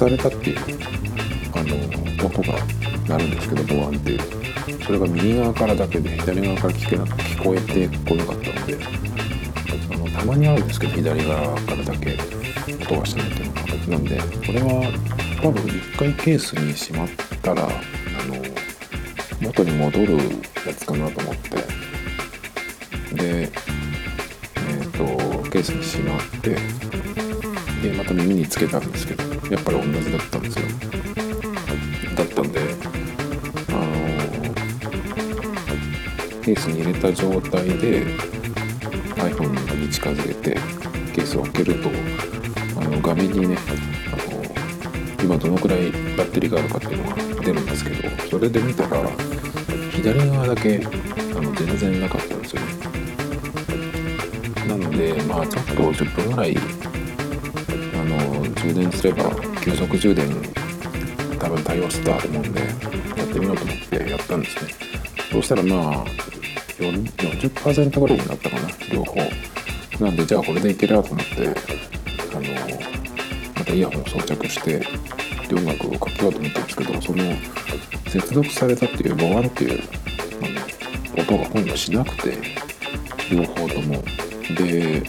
されたっていうあの音が鳴るんですけどボワンっていう。それが右側からだけで左側から聞けな聞こえてこなかったのであのたまにあるんですけど左側からだけ音がしないっていうのがなんでこれは多分一回ケースにしまったらあの元に戻るやつかなと思って。でえっ、ー、とケースにしまってでまた耳につけたんですけど。やっぱり同じだったんですよ。だったんであのケースに入れた状態で iPhone に近づけてケースを開けるとあの画面にねあの今どのくらいバッテリーがあるかっていうのが出るんですけどそれで見たら左側だけあの全然なかったんですよね。なのでまあちょっと10分ぐらいの充電すれば急速充電多分対応してたと思うんでやってみようと思ってやったんですね。そしたらまあ40%ぐらいになったかな両方。なんでじゃあこれでいけるなと思ってあのまたイヤホンを装着してで音楽をかけようと思ったんですけどその接続されたっていうボワンっていう音が今度しなくて両方とも。で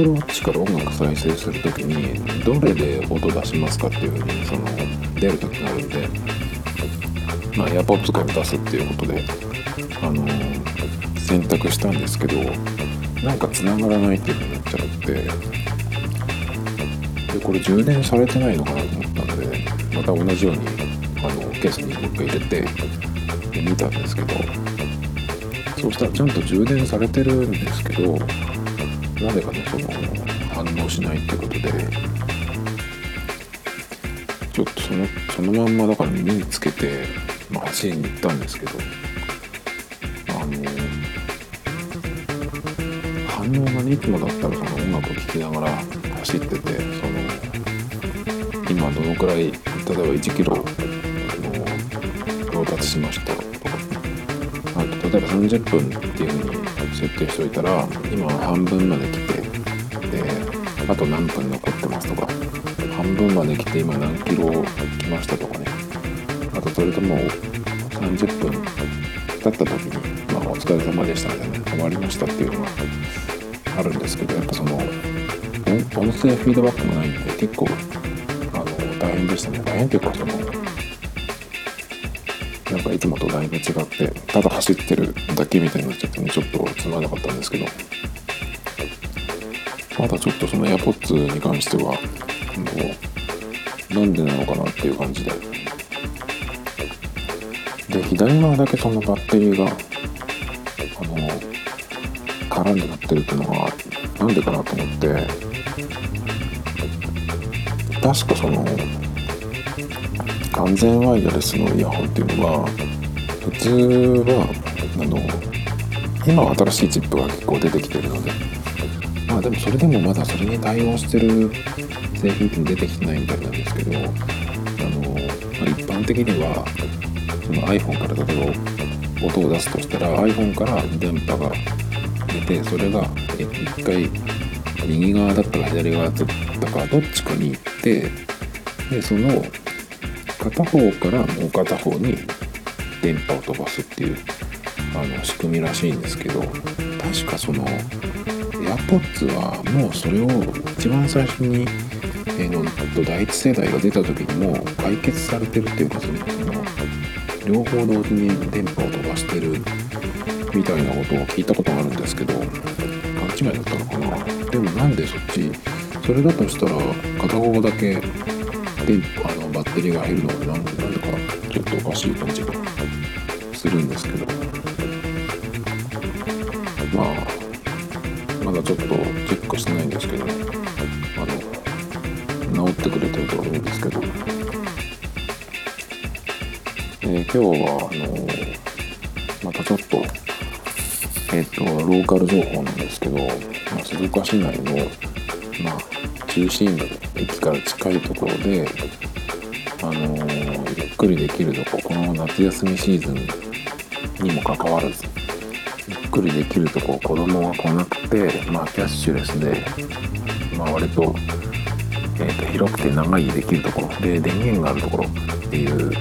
Apple Watch から音楽再生する時にどれで音出しますかっていうふうにその出る時があるんでまあ AirPods から出すっていうことであの選択したんですけどなんか繋がらないっていうふうになっちゃってでこれ充電されてないのかなと思ったのでまた同じようにあのケースにもう一回入れてで見たんですけどそうしたらちゃんと充電されてるんですけどなぜかねその反応しないってことでちょっとそのそのまんまだから耳につけて、まあ、走りに行ったんですけどあの反応がねいつもだったらその音楽を聴きながら走っててその今どのくらい例えば1キロ到達しましたとかあと例えば30分っていうふうに設定しておいたら今半分まで来てであと何分残ってますとか半分まで来て今何キロ来ましたとかね。あとそれとも30分経った時に、まあ、お疲れ様でしたみたいな終わりましたっていうのがあるんですけどやっぱその音声フィードバックもないんで結構あの大変でしたね。大変っていうかそのなんかいつもとだいぶ違ってただ走ってるだけみたいになっちゃってねちょっとつまらなかったんですけど。まだちょっとその AirPods に関してはもうなんでなのかなっていう感じで。で左側だけそのバッテリーがあの絡んでなってるっていうのはなんでかなと思って。確かその完全ワイヤレスのイヤホンっていうのは普通はあの今は新しいチップが結構出てきてるのでまあでもそれでもまだそれに対応してる製品って出てきてないみたいなんですけどあの、まあ、一般的にはその iPhone から例えば音を出すとしたら iPhone から電波が出てそれが一回右側だったか左側だったかどっちかに行ってでその片方からもう片方に電波を飛ばすっていうあの仕組みらしいんですけど確かその AirPods はもうそれを一番最初に、えー、の第一世代が出た時にも解決されてるっていうかその両方同時に電波を飛ばしてるみたいなことを聞いたことがあるんですけど勘違いだったのかな？でもなんでそっちそれだとしたら片方だけあのバッテリーが減るのがなんでなんでかちょっとおかしい感じがするんですけど。まあまだちょっとチェックしてないんですけど。あの治ってくれてると思うんですけど、えー、今日はあのまたちょっとえっ、ー、とローカル情報なんですけど、まあ、鈴鹿市内のまあ中心部駅から近いところであのゆっくりできるとここの夏休みシーズンにもかかわらずゆっくりできるとこ子供が来なくてまあキャッシュレスで、まあ、割と,、えー、と広くて長いできるところで電源があるところっていう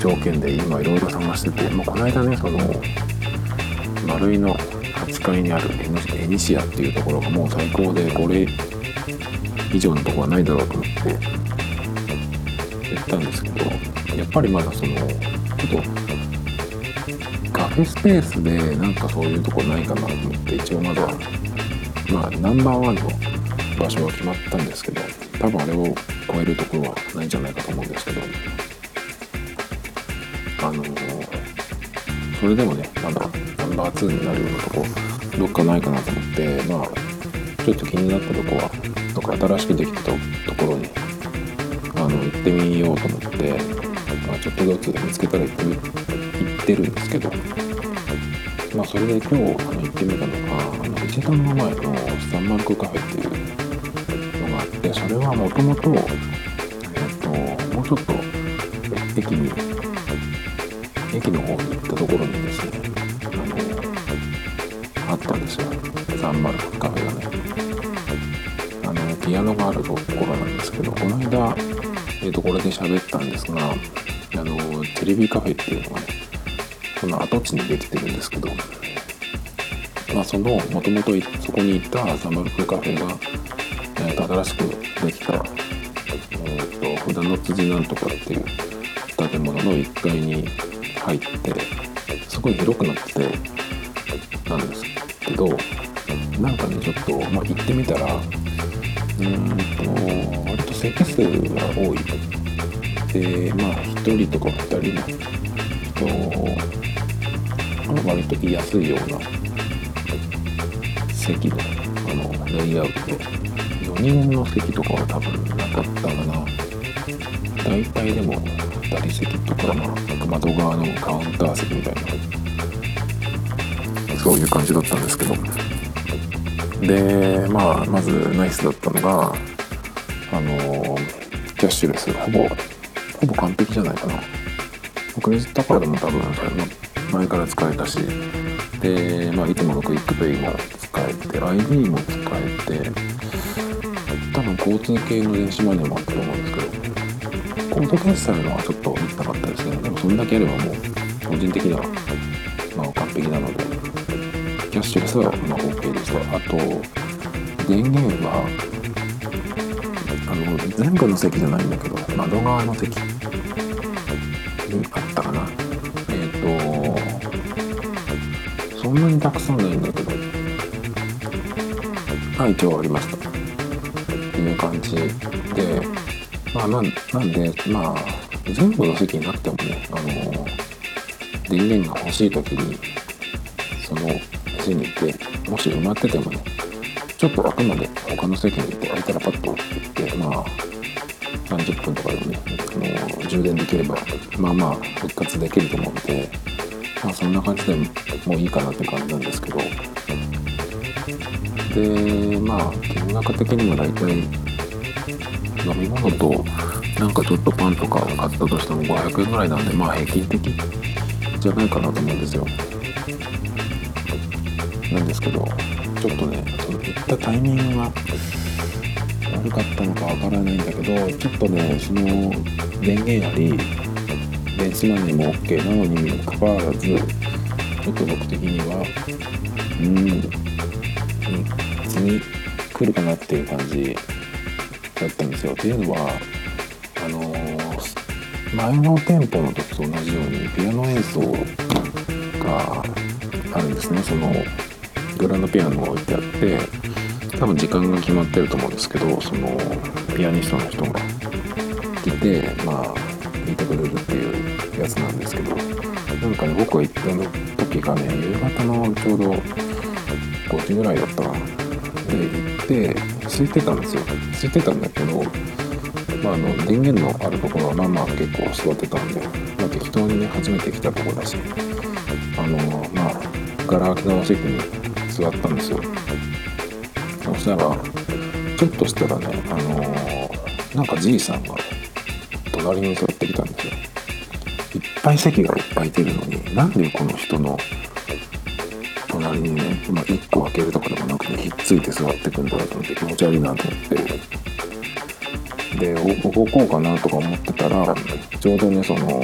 条件で今いろいろ探してて、まあ、この間ねその丸井の8階にあるエニシアっていうところがもう最高でこれ以上のとこはないだろうと思って言ったんですけどやっぱりまだそのちょっとカフェスペースでなんかそういうとこないかなと思って一応まだまあナンバーワンの場所は決まったんですけど多分あれを超えるところはないんじゃないかと思うんですけどあのそれでもねまだナンバー2になるようなとこどっかないかなと思ってまあちょっと気になったとこはとか新しくできたところにあの行ってみようと思って、まあ、ちょっとずつ見つけたら行って行ってるんですけど、まあ、それで今日あの行ってみたのがあの伊勢丹の前のサンマルクカフェっていうのがあってそれはもともともうちょっと駅に駅の方に行ったところにですねあのあったんですよ。サンマルクカフェがね。ピアノがあるところなんですけどこの間、えー、とこれで喋ったんですがあのテレビカフェっていうのがねその跡地にできてるんですけど、まあ、そのもともとそこに行ったサマルクカフェが、えー、と新しくできた、えー、と札の辻なんとかっていう建物の1階に入ってすごい広くなってなんですけどなんかねちょっと、まあ、行ってみたらうん。と割と席数が多いでまあ1人とか2人の人割と居やすいような席のあのレイアウト4人の席とかは多分なかったかな大体でも2人席とか、まあ、窓側のカウンター席みたいなそういう感じだったん。ですけどでまあまずナイスだったのがあのキャッシュレスほぼほぼ完璧じゃないかな。クレジットカードも多分前から使えたし。で、まあ、いつもの QUICPay も使えて ID も使えて多分交通系の電子マネーもあったと思うんですけどコード決済のはちょっと見たかったですけどでもそんだけあればもう個人的には、まあ、完璧なのでキャッシュレスはまあ OK ですあと電源はあの全部の席じゃないんだけど窓側の席にあったかな。えっ、ー、とそんなにたくさんないんだけどあ一応ありました。っていう感じでまあなんなんでまあ全部の席になってもねあの電源が欲しい時に店に行ってもし埋まっててもねちょっとあくまで他の席に行って空いたらパッと行ってまあ30分とかでもねあの充電できればまあまあ復活できると思うんでまあそんな感じでもういいかなって感じなんですけど。でまあ金額的にも大体飲み物となんかちょっとパンとかを買ったとしても500円ぐらいなんでまあ平均的じゃないかなと思うんですよ。なんですけどちょっとね行ったタイミングが悪かったのかわからないんだけどちょっとねその電源あり電子マネーも OK なのにもかかわらずちょっと僕的にはうん次来るかなっていう感じだったんですよ。っていうのはあのー、前の店舗の時と同じようにピアノ演奏があるんですねそのグランドピアノが置いてあって多分時間が決まってると思うんですけどそのピアニストの人が。来てまあ弾いてくれるっていうやつなんですけどなんかね僕が行った時がね夕方のちょうど5時ぐらいだったかな。で行って空いてたんですよ。空いてたんだけどまあ、あの電源のあるところはまあまあ結構座ってたんで、まあ、適当にね初めて来たとこだしあのまあガラ空きの席に座ったんですよ。そしたらちょっとしたらねあのー、なんかじいさんが隣に座ってきたんですよ。いっぱい席がいっぱい空いてるのになんでこの人の隣にね、まあ、1個開けるとかでもなくてひっついて座ってくんだと思って気持ち悪いなと思って。で動こうかなとか思ってたらちょうどねその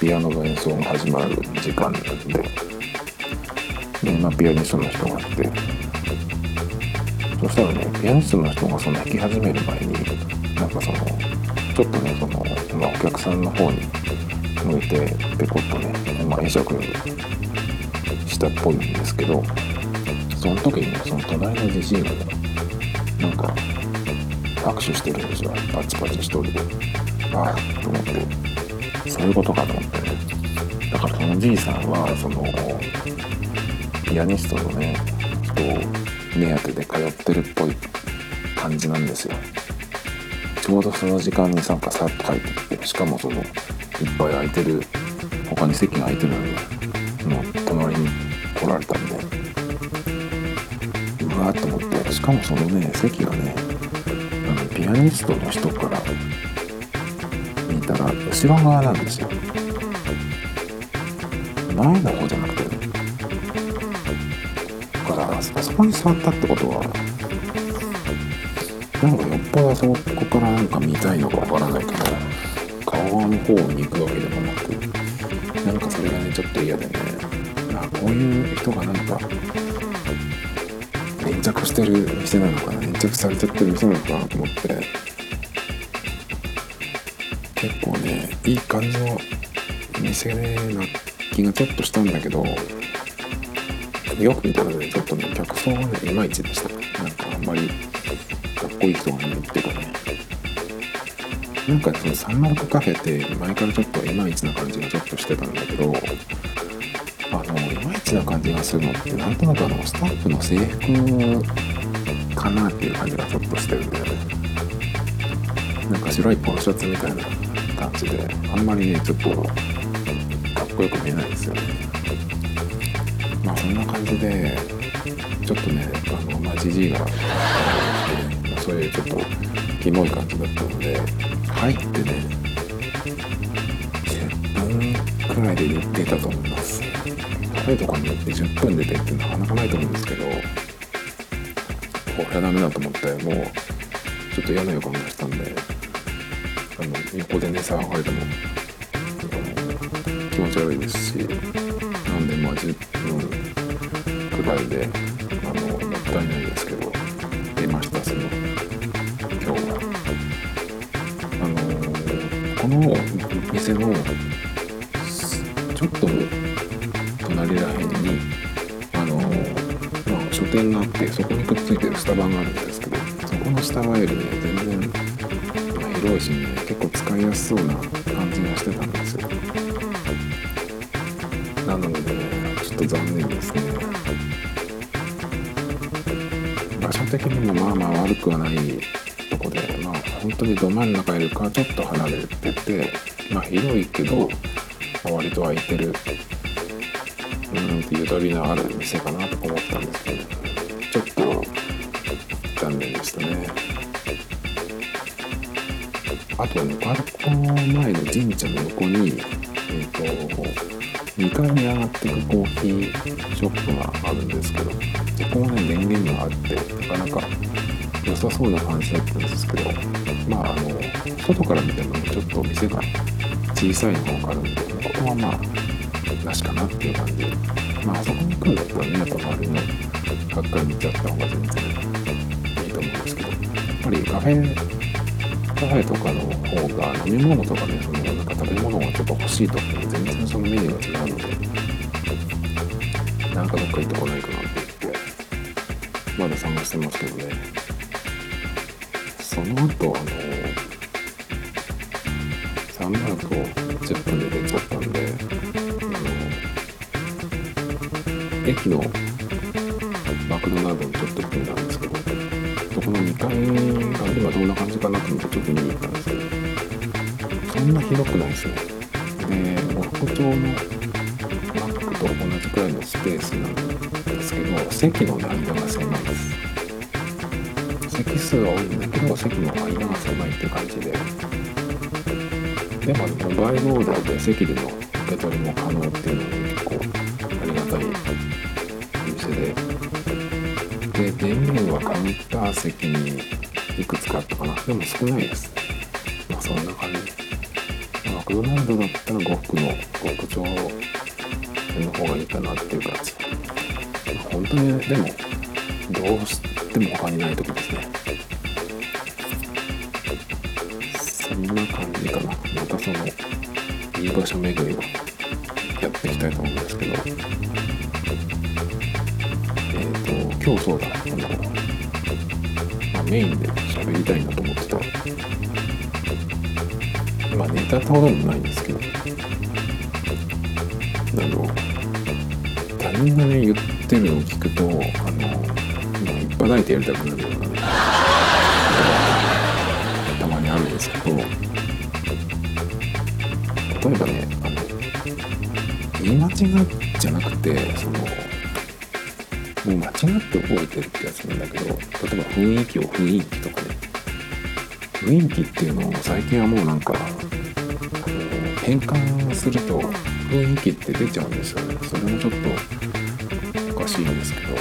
ピアノの演奏が始まる時間で、まあ、ピアニストの人がいて。そしたらねピアニストの人がその弾き始める前になんかそのちょっとねその、まあ、お客さんの方に向いてペコッとね、まあ、会釈したっぽいんですけどその時にねその隣のじじいがねなんか握手してるんですよ。パチパチ一人で。ああと思って。そういうことかと思ってね。だからそのじいさんはそのピアニストのね人を目当てで通ってるっぽい感じなんですよ。ちょうどその時間に参加さっと入ってきてしかもそのいっぱい空いてる他に席が空いてるのにもう隣に来られたんでうわーっと思ってしかもそのね席がねあのピアニストの人から見たら後ろ側なんですよ。前の方じゃなくてからあそこに座ったってことは。なんかよっぽどそこからなんか見たいのかわからないけど顔の方に行くわけでもなくなんかそれがねちょっと嫌でね。あこういう人がなんか粘着してる店なのかな粘着されちゃってる店なのかなと思って。結構ねいい感じの店な気がちょっとしたんだけどよく見たらねちょっとね客層がねいまいちでしたなんかあんまりかっこいい人がねっていうかねなんかそのサンマルクカフェって前からちょっといまいちな感じがちょっとしてたんだけどあのいまいちな感じがするのってなんとなくあのスタッフの制服かなっていう感じがちょっとしてるんだよねなんか白いポロシャツみたいな感じであんまりねちょっとかっこよく見えないですよね。そんな感じでちょっとねあのまじじいがそういうちょっとキモい感じだったので入ってね10分くらいで言っていたと思います。高いとこによって10分出てってなかなかないと思うんですけどこれはダメだと思ってもうちょっと嫌な予感がしたんであの横でね騒がれても気持ち悪いですし。でまあ10分くらいであのもったいないですけど出ましたその今日は。あのこの店のちょっと隣らへんにあの、まあ、書店があってそこにくっついてるスタバがあるんですけどそこのスタバよりね全然広いしね結構使いやすそうな感じがしてたんで残念ですね場所的にもまあまあ悪くはないとこでまあ本当にど真ん中よりかはちょっと離れててまあ広いけど、まあ、割と空いてるうんってゆとりのある店かなと思ったんですけどちょっと残念でしたね。あとねパルコ前の神社の横にえっ、ー、と2階に上がっていくコーヒーショップがあるんですけどそこもね電源があってなかなか良さそうな感じだったんですけどまああの外から見てもちょっと店が小さい方があるんでここはまあなしかなっていう感じまああそこに来るんだったらねやっぱ周りの学会に行っちゃった方が全然いいと思うんですけどやっぱりカフェカフェとかの方が飲み物とかねそのなんか食べ物がちょっと欲しいときに全然そのメニューが違うのでなんかどっかいいとこないかなって言ってまだ探してますけどねその後あのサンマークを10分で出ちゃったんであの駅のマクドナルドにちょっと行ってみたんですけどそこの2階が今どんな感じかなと思ってちょっと見に行ったんですけどそんな広くないですねでモロコ調のマックと同じくらいのスペースなんですけど席の間が狭いです席数は多いんだけど席の間が狭いっていう感じででもモバイルオーダーで席での受け取りも可能っていうのも結構ありがたいお店で。で電源はカウンター席にいくつかあったかな。でも少ないです。じマクドナルドだったら極の極長の方がいいかな。っていう感じ本当にでもどうしても他にない時ですねそんな感じかなまたそのいい場所巡りをやっていきたいと思うんですけどえっ、ー、と今日そうだあの、まあ、メインで喋りたいなと思ってたまあネタほどもないんですけど。あの他人がね言ってるのを聞くとあの、まあ、いっぱいてやりたくなるようなねたまにあるんですけど例えばねあの言い間違いじゃなくてそのもう間違って覚えてるってやつなんだけど例えば雰囲気を雰囲気とかね雰囲気っていうのを最近はもうなんか変換すると雰囲気って出ちゃうんですよね。それもちょっとおかしいんですけど。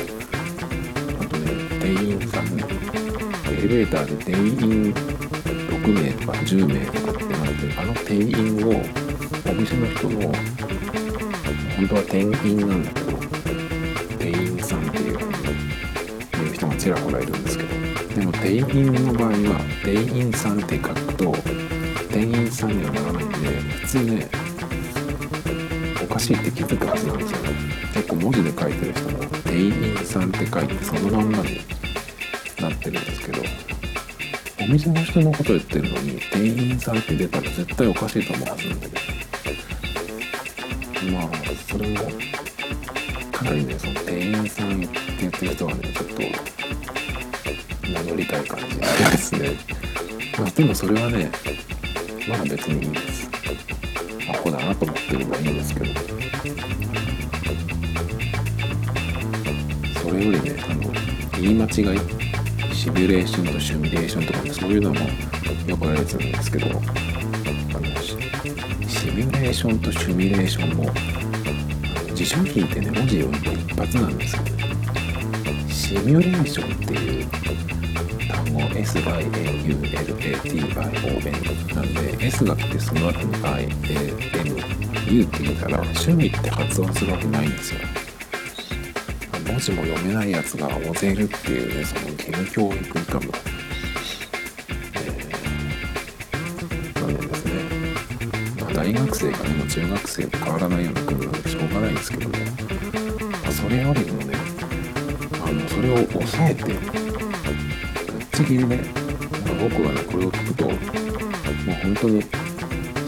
あとね店員さんエレベーターで店員6名とか10名とかって言われてあの店員をお店の人の本当は店員なんだけど店員さんっていう人がちらほらいるんです店員の場合は店員さんって書くと店員さんにはならないんで普通ねおかしいって気づくはずなんですよね結構文字で書いてる人も店員さんって書いてそのまんまになってるんですけどお店の人のこと言ってるのに店員さんって出たら絶対おかしいと思うはずなんだけどまあそれもかなりねその店員さんって言ってる人はねちょっと名乗りたい感じですね。まあでもそれはねまだ別にいいです。アホだなと思ってるのはいいんですけど。それよりねあの言い間違いシミュレーションとシミュレーションとかねそういうのもよくあるやつなんですけどあのシミュレーションとシミュレーションも辞書引いてね文字読んで一発なんですよね。シミュレーションっていう SYAULATION なんで S が来てその後に IAMU って言うから趣味って発音するわけないんですよ文字も読めないやつが大勢いるっていうねその義務教育以下の、え、なんですね、大学生かね、まあ、中学生と変わらないような国なのでしょうがないんですけども、まあ、それよりもねあのそれを抑えてぶっちぎりね、まあ、僕はねこれを聞くともう本当に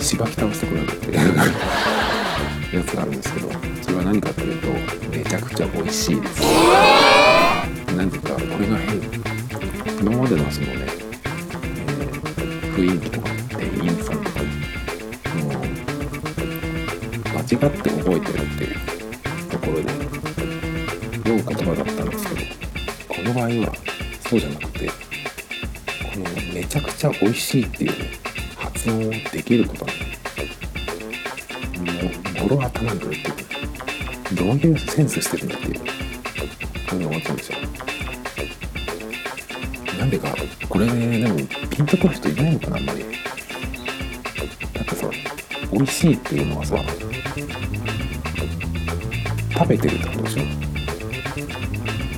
しばき倒してくるっていう やつがあるんですけどそれは何かというとめちゃくちゃ美味しい。ですなんていうかこれが変。今までのそのね、えー、雰囲気とか店員さんとか？もう間違って覚えてるっていうところで良い言葉だったんですけどこの場合はそうじゃなくてちゃ美味しいっていう、発音をできることなんです語呂頭にくるっていうどういうセンスしてるんだっていうふうに思っちゃうんですよ。なんでかこれでもピンとくる人いないのかなあんまり。だってさ美味しいっていうのはさ食べてるってことでしょ。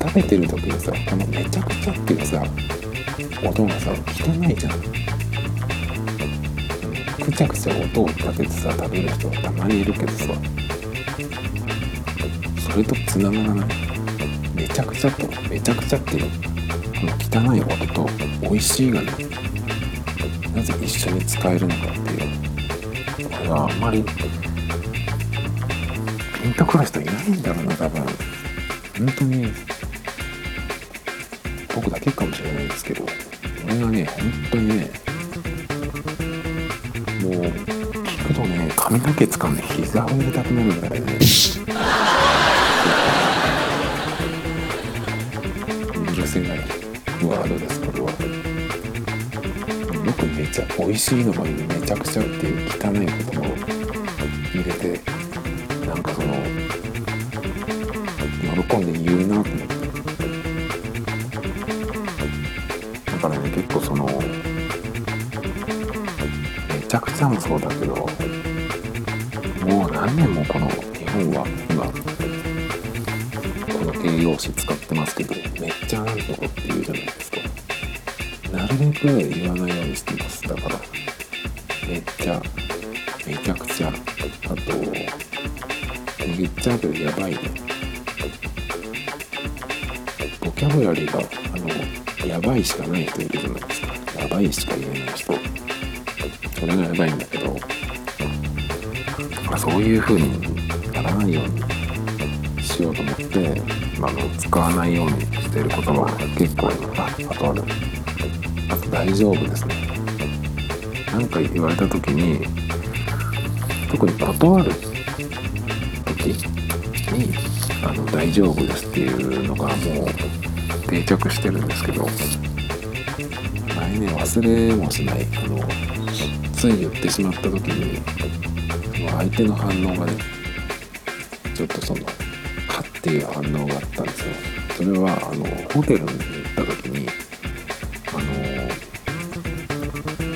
食べてる時にさこのめちゃくちゃっていうさ音がさ汚いじゃん。くちゃくちゃ音を立ててさ食べる人はたまにいるけどさ。それとつながらない。めちゃくちゃとめちゃくちゃっていうこの汚い音と美味しいがねなぜ一緒に使えるのかっていう。これはあんまりピンとくる人いないんだろうな多分。本当に。僕だけかもしれないんですけど。これがね本当にねもう聞くとね。髪の毛掴んで膝を入れたくなるぐらいね許せないワードです。これは。よくめちゃ美味しいのもめちゃくちゃっていう汚い言葉を入れてなんかその喜んで言うなと思って。ちゃくちゃもそうだけどもう何年もこの日本は今この形容詞使ってますけどめっちゃなんとかって言うじゃないですか。なるべく言わないようにしてます。だからめっちゃめちゃくちゃあとめっちゃあとやばいね。ボキャブラリーがあのやばいしかない人いるじゃないですか。やばいしか言えない人。それがやばいんだけど、まあ、そういう風にならないようにしようと思って、まあ、の使わないようにしている言葉が結構ああとあるあと大丈夫ですね。何か言われた時に特に断る時にあの大丈夫ですっていうのがもう定着してるんですけど前ね忘れもしないあのつい言ってしまった時に相手の反応がねちょっとその「は」っていう反応があったんですよ。それはあのホテルに行った時にあの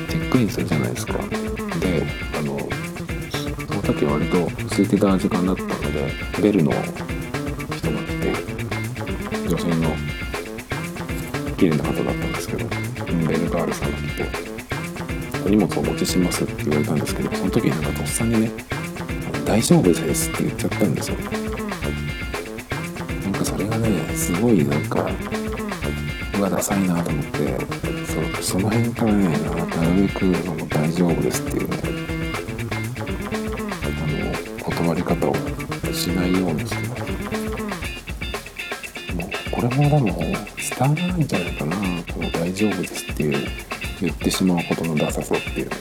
チェックインするじゃないですか。であのその時は割と空いてた時間だったのでベルの人が来て女性の綺麗な方だったんですけどベルガールさんが来て「お荷物をお持ちします」って言われたんですけどその時になんかとっさにね「大丈夫です」って言っちゃったんですよ。なんかそれがねすごいなんかうわダサいなと思ってそその辺からねなるべくあの大丈夫ですっていうねあの断り方をしないようにしてます。もうこれもでも伝わらないんじゃないかなこの大丈夫ですっていう言ってしまうことのダサさっていう。の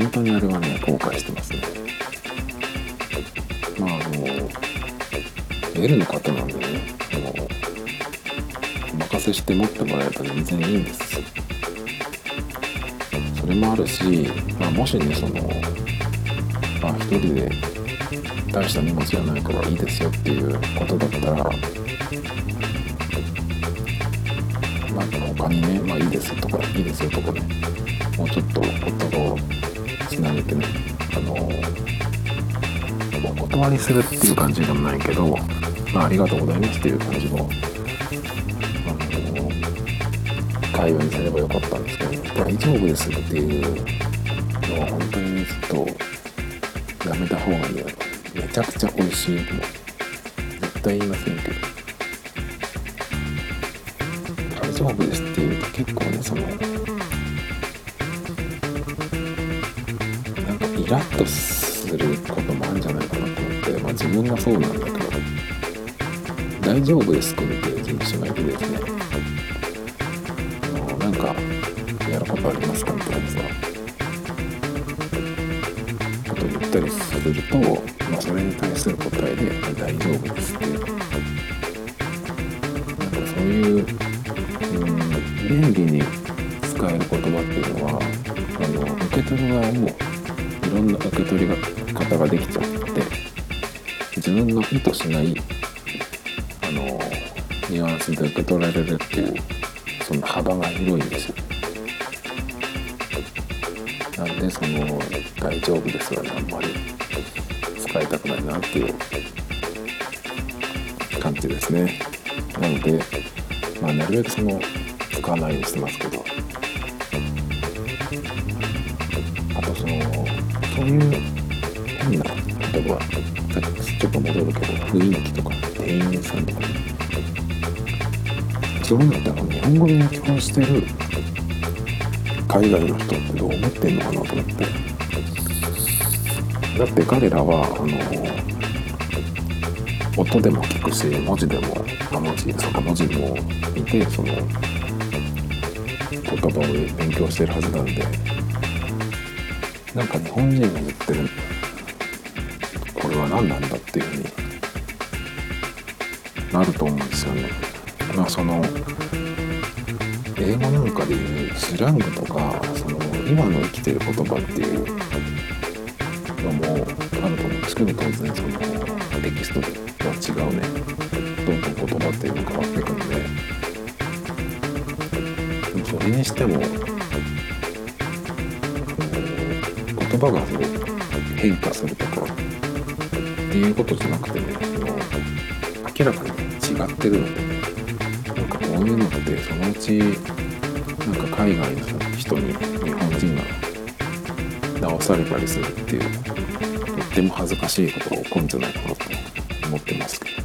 本当にあれはね後悔してますね。まああのベルの方なんでねあのお任せして持ってもらえば全然いいんです。それもあるし、まあ、もしねそのまあ一人で大した荷物じゃないからいいですよっていうことだったらですとかいいですよとかねもうちょっと言葉をつなげてね。あのお断りするっていう感じでもないけどまあありがとうございますっていう感じのあの会話にすればよかったんですけど大丈夫ですっていうのは本当にちょっとやめた方がいいよ。めちゃくちゃ美味しいと思う絶対言いませんけど。大丈夫ですっていうと結構ねそのなんかイラッとすることもあるんじゃないかなと思ってまあ自分がそうなんだけど大丈夫です君っていう事務所がいてですねなんかやることありますかみたいなさことを言ったりすると、まあ、それに対する答えで「大丈夫です」っていうかそういう、便利に使える言葉っていうのはあの受け取る側もいろんな受け取り方ができちゃって自分の意図しないあのニュアンスで受け取られるっていうその幅が広いんですよ。なんでその「大丈夫です」はねあんまり。使いたくないなっていう感じですね。なので、まあ、なるべくその使わないようにしてますけど。あとそのそういう変な言葉ちょっと戻るけど雰囲気とか店員さんとかそういうのってあの日本語で基本してる海外の人ってどう思ってんのかなと思って。だって彼らはあの音でも聞くし文字でもあ文字そうか文字も見てその言葉を勉強してるはずなんでなんか日本人が言ってるこれは何なんだっていうふうになると思うんですよね。まあその英語なんかでいうスラングとかその今の生きてる言葉っていうのもあると思うんですけど当然そのテキストとは違うね。どんどん言葉っていうのが変わっていくんで。でもそれにしても言葉がその変化するとかっていうことじゃなくてね明らかに違ってるのでなんかこういうのってそのうちなんか海外の人に日本人が直されたりするっていうとっても恥ずかしいことが起こるんじゃないかなと思って思ってます。